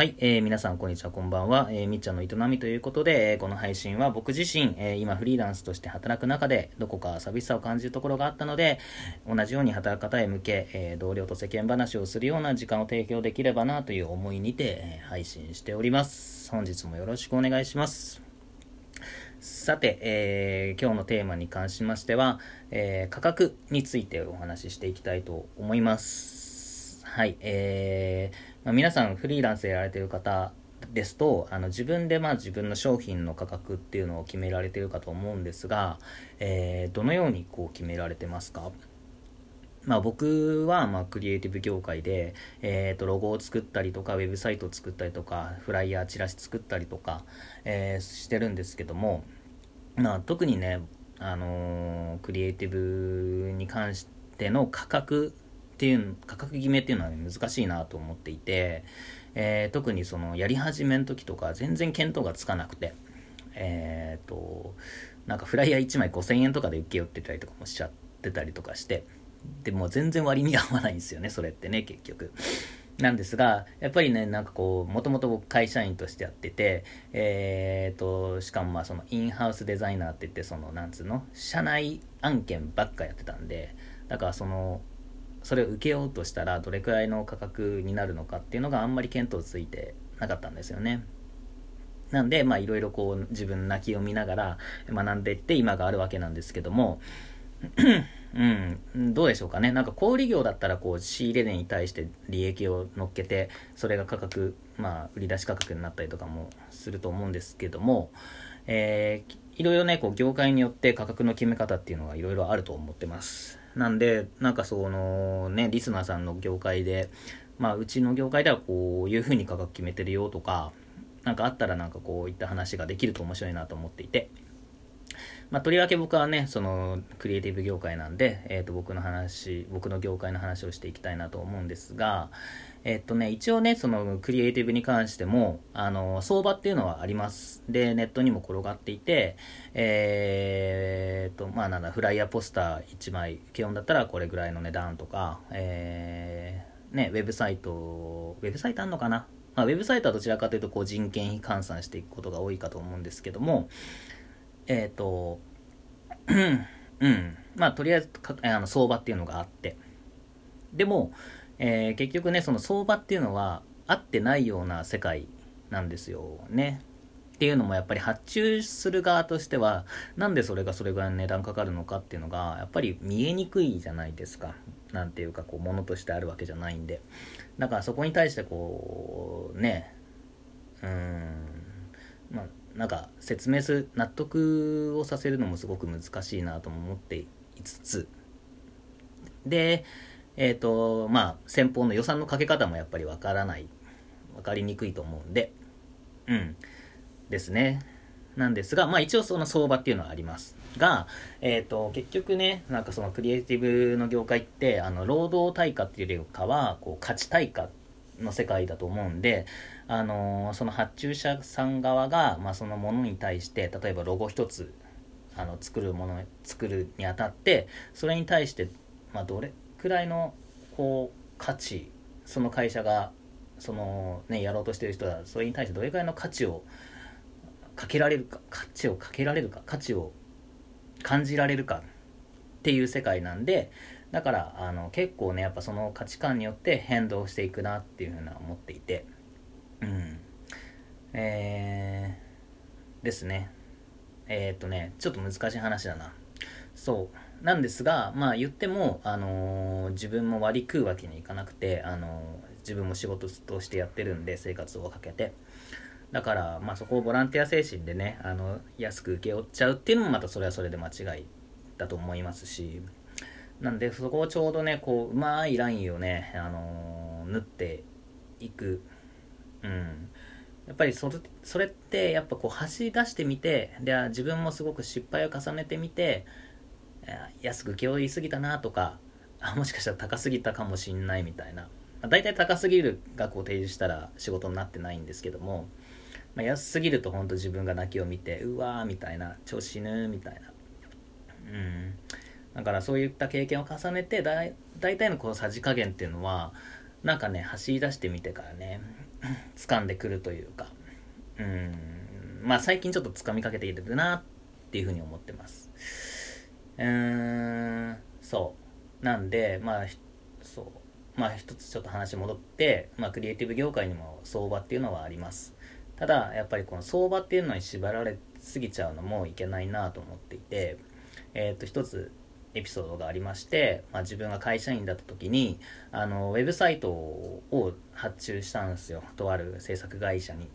はい、えー皆さんこんにちは、こんばんは。えーみっちゃんの営みということで、えーこの配信は僕自身、えー今フリーランスとして働く中で、どこか寂しさを感じるところがあったので、同じように働く方へ向け、え同僚と世間話をするような時間を提供できればなという思いにて、え配信しております。本日もよろしくお願いします。さて、えー今日のテーマに関しましては、え価格についてお話ししていきたいと思います。はい、えーまあ、皆さんフリーランスやられてる方ですとあの自分でまあ自分の商品の価格っていうのを決められてるかと思うんですが、えーどのようにこう決められてますか？まあ、僕はまあクリエイティブ業界で、えー、とロゴを作ったりとかウェブサイトを作ったりとかフライヤーチラシ作ったりとか、えーしてるんですけども、まあ、特にね、あのークリエイティブに関しての価格っていう価格決めっていうのは、ね、難しいなと思っていて、えー特にそのやり始めの時とか全然見当がつかなくてえっ、となんかフライヤー1枚5000円とかで請け負ってたりとかもしちゃってたりとかしてでもう全然割に合わないんですよねそれってね結局。なんですがやっぱりねなんかこうもともと僕会社員としてやっててえー、としかもまあそのインハウスデザイナーって言ってそのなんつうの社内案件ばっかやってたんでだからそのそれを受けようとしたらどれくらいの価格になるのかっていうのがあんまり見当ついてなかったんですよね。なんで、まあいろいろこう自分泣きを見ながら学んでいって今があるわけなんですけども、うん、どうでしょうかね。なんか小売業だったらこう仕入れ値に対して利益を乗っけて、それが価格、まあ売り出し価格になったりとかもすると思うんですけども、えーいろいろね、こう業界によって価格の決め方っていうのはいろいろあると思ってます。なんで、なんかそのね、リスナーさんの業界で、まあうちの業界ではこういうふうに価格決めてるよとか、なんかあったらなんかこういった話ができると面白いなと思っていて、まあ、とりわけ僕はね、そのクリエイティブ業界なんで、えっ、と僕の話、僕の業界の話をしていきたいなと思うんですが、えっとね、一応ね、そのクリエイティブに関しても、あの、相場っていうのはあります。で、ネットにも転がっていて、えーと、まあなんだ、フライヤーポスター1枚、基本だったらこれぐらいの値段とか、えー、ね、ウェブサイト、ウェブサイトあんのかな？まあ、ウェブサイトはどちらかというと、こう人件費換算していくことが多いかと思うんですけども、えっ、と、うん、まあ、とりあえずかあの相場っていうのがあって、でも、えー結局ね、その相場っていうのは合ってないような世界なんですよね。っていうのもやっぱり発注する側としては、なんでそれがそれぐらいの値段かかるのかっていうのが、やっぱり見えにくいじゃないですか。なんていうか、こう、ものとしてあるわけじゃないんで。だからそこに対してこう、ね、うーん、まあ、なんか説明する納得をさせるのもすごく難しいなとも思っていつつでえっ、とまあ先方の予算のかけ方もやっぱりわからない分かりにくいと思うんでうんですね。なんですがまあ一応その相場っていうのはあります。が、えー、と結局ねなんかそのクリエイティブの業界ってあの労働対価っていうよりかはこう価値対価の世界だと思うんで、あのーその発注者さん側が、まあ、そのものに対して例えばロゴ一つあの作るもの作るにあたってそれに対して、まあ、どれくらいのこう価値その会社がその、ね、やろうとしてる人はそれに対してどれくらいの価値をかけられるか価値をかけられるか価値を感じられるか。っていう世界なんでだからあの結構ねやっぱその価値観によって変動していくなっていうふうな思っていて。うん。えー、ですね。えーっとねちょっと難しい話だな。そう。なんですがまあ言っても、あのー自分も割り食うわけにいかなくて、あの自分も仕事としてやってるんで生活をかけて。だから、まあ、そこをボランティア精神でねあの安く請け負っちゃうっていうのもまたそれはそれで間違い。だと思いますしなんでそこをちょうどねこううまいラインをね、あのー縫っていく。うん。やっぱりそれそれってやっぱこう走り出してみてで自分もすごく失敗を重ねてみて安く請け負いすぎたなとかもしかしたら高すぎたかもしんないみたいな、まあ、大体高すぎる額を提示したら仕事になってないんですけども、まあ、安すぎると本当自分が泣きを見てうわーみたいな調子死ぬみたいな。うん。だからそういった経験を重ねてだ大体のこのさじ加減っていうのはなんかね走り出してみてからね掴んでくるというか。うん。まあ最近ちょっと掴みかけているなっていうふうに思ってます。うーん。そう。なんでまあそう。まあ一つちょっと話戻って、まあ、クリエイティブ業界にも相場っていうのはあります。ただやっぱりこの相場っていうのに縛られすぎちゃうのもいけないなと思っていて。えっ、ー、と一つエピソードがありまして、まあ、自分が会社員だった時にあのウェブサイトを発注したんですよ。とある制作会社に。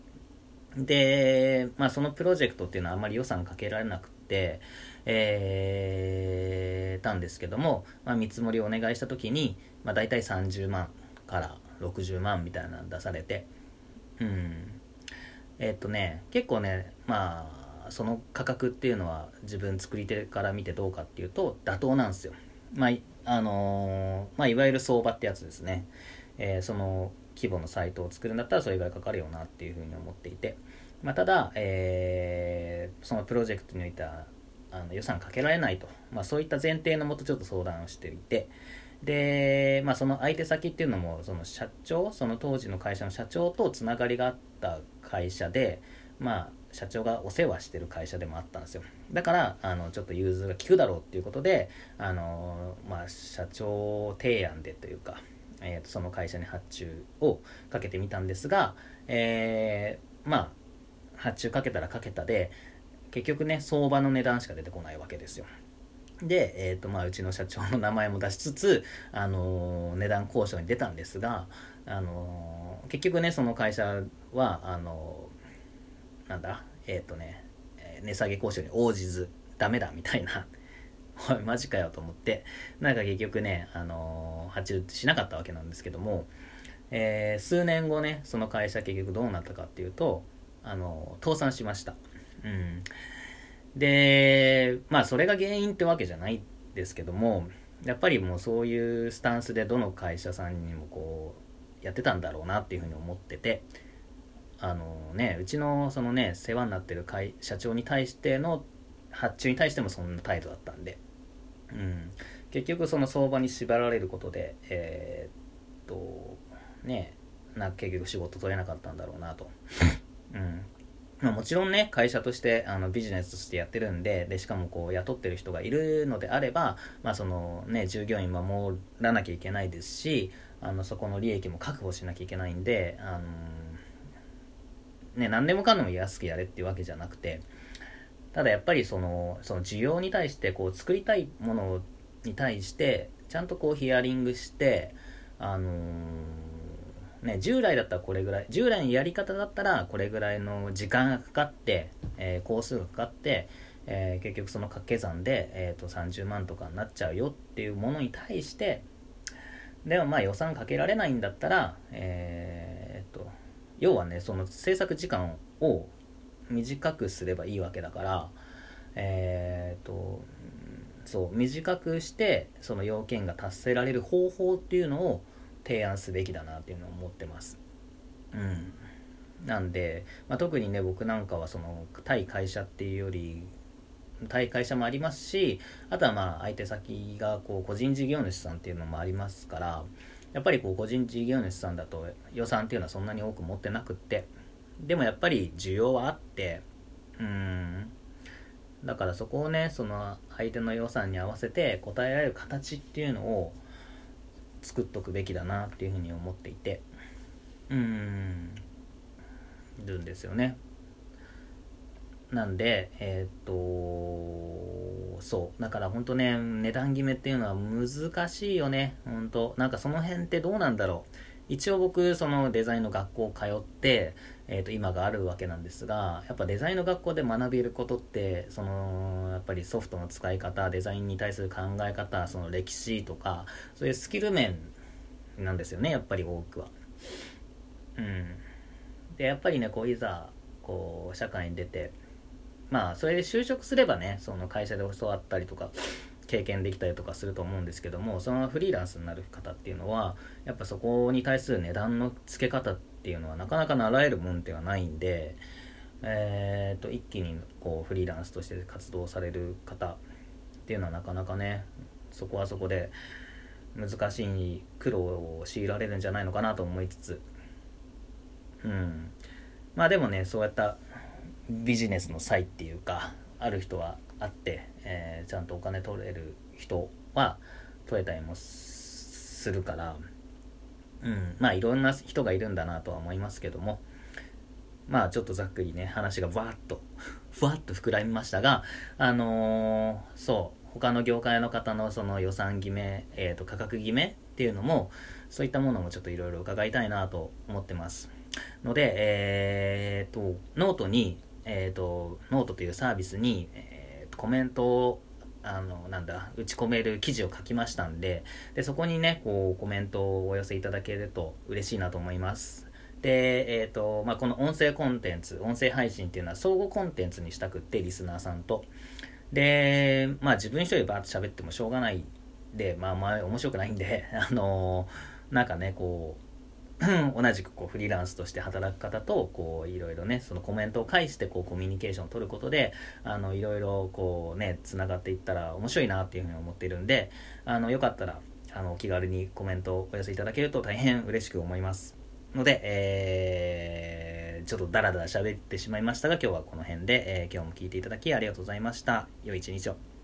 で、まあ、そのプロジェクトっていうのはあまり予算かけられなくて、えー、たんですけども、まあ、見積もりをお願いした時に、まあ、大体30万から60万みたいなの出されて。うん。え、っとね結構ねまあその価格っていうのは自分作り手から見てどうかっていうと妥当なんですよ。まあ、あのー、まあ、いわゆる相場ってやつですね。えー、その規模のサイトを作るんだったらそれぐらいかかるよなっていうふうに思っていて。まあ、ただ、えー、そのプロジェクトにおいてはあの予算かけられないと、まあ、そういった前提のもとちょっと相談をしていて、で、まあ、その相手先っていうのもその社長その当時の会社の社長とつながりがあった会社でまあ社長がお世話してる会社でもあったんですよ。だからあのちょっと融通が利くだろうっていうことであの、まあ、社長提案でというか、えー、とその会社に発注をかけてみたんですが、えー、まあ発注かけたらかけたで結局ね相場の値段しか出てこないわけですよ。で、えーとまあ、うちの社長の名前も出しつつ、あのー、値段交渉に出たんですが、あのー、結局ねその会社はあのなんだ、えっ、ー、とね、値下げ交渉に応じず、ダメだみたいな、おい、マジかよと思って、なんか結局ね、あのー、発注しなかったわけなんですけども、えー、数年後ね、その会社結局どうなったかっていうと、あのー、倒産しました。うん。で、まあ、それが原因ってわけじゃないですけども、やっぱりもうそういうスタンスでどの会社さんにもこう、やってたんだろうなっていうふうに思ってて、あのねうちのそのね世話になってる会社長に対しての発注に対してもそんな態度だったんで、うん、結局その相場に縛られることでえー、っとねな結局仕事取れなかったんだろうなと。うん。まあ、もちろんね会社としてあのビジネスとしてやってるんででしかもこう雇ってる人がいるのであれば、まあそのね、従業員守らなきゃいけないですしあのそこの利益も確保しなきゃいけないんで、あのね、何でもかんでも安くやれっていうわけじゃなくて、ただやっぱりその、その需要に対して、こう、作りたいものに対して、ちゃんとこうヒアリングして、あのー、ね、従来だったらこれぐらい、従来のやり方だったらこれぐらいの時間がかかって、えー、工数がかかって、えー、結局その掛け算で、えー、と30万とかになっちゃうよっていうものに対して、でもまあ予算かけられないんだったら、え、要はねその制作時間を短くすればいいわけだからえっ、とそう短くしてその要件が達せられる方法っていうのを提案すべきだなっていうのを思ってます。うん。なんで、まあ、特にね僕なんかはその対会社っていうより対会社もありますしあとはまあ相手先がこう個人事業主さんっていうのもありますからやっぱりこう個人事業主さんだと予算っていうのはそんなに多く持ってなくってでもやっぱり需要はあってうん。だからそこをねその相手の予算に合わせて答えられる形っていうのを作っとくべきだなっていうふうに思っていてうん。いるんですよね。なんでえー、っとそう。だから本当ね値段決めっていうのは難しいよね。本当。なんかその辺ってどうなんだろう。一応僕そのデザインの学校を通って、えー、と今があるわけなんですがやっぱデザインの学校で学べることってそのやっぱりソフトの使い方デザインに対する考え方その歴史とかそういうスキル面なんですよねやっぱり多くは。うん、でやっぱりねこういざこう社会に出てまあそれで就職すればねその会社で教わったりとか経験できたりとかすると思うんですけどもそのフリーランスになる方っていうのはやっぱそこに対する値段の付け方っていうのはなかなか習えるもんではないんで、えー、と一気にこうフリーランスとして活動される方っていうのはなかなかねそこはそこで難しい苦労を強いられるんじゃないのかなと思いつつ。うん。まあでもねそうやったビジネスの際っていうかある人はあって、えー、ちゃんとお金取れる人は取れたりもするからうんまあいろんな人がいるんだなとは思いますけどもまあちょっとざっくりね話がわーっとふ わっと膨らみましたがあのー、そう他の業界の方のその予算決め、えー、と価格決めっていうのもそういったものもちょっといろいろ伺いたいなと思ってます。のでえっ、ー、とノートにえ、ー、とノートというサービスに、えー、コメントをあの、なんだ、打ち込める記事を書きましたんで、で、そこにね、こう、コメントをお寄せいただけると嬉しいなと思います。で、え、ー、と、まあ、この音声コンテンツ、音声配信っていうのは相互コンテンツにしたくって、リスナーさんと。で、まあ、自分一人バーッと喋ってもしょうがないで、まあ、まあ、面白くないんで、あのなんかね、こう、同じくこうフリーランスとして働く方とこういろいろねそのコメントを介してこうコミュニケーションを取ることであのいろいろこうねつながっていったら面白いなっていうふうに思っているんであのよかったらあのお気軽にコメントをお寄せいただけると大変嬉しく思います。ので、えー、ちょっとダラダラ喋ってしまいましたが今日はこの辺で、えー、今日も聞いていただきありがとうございました。良い一日を。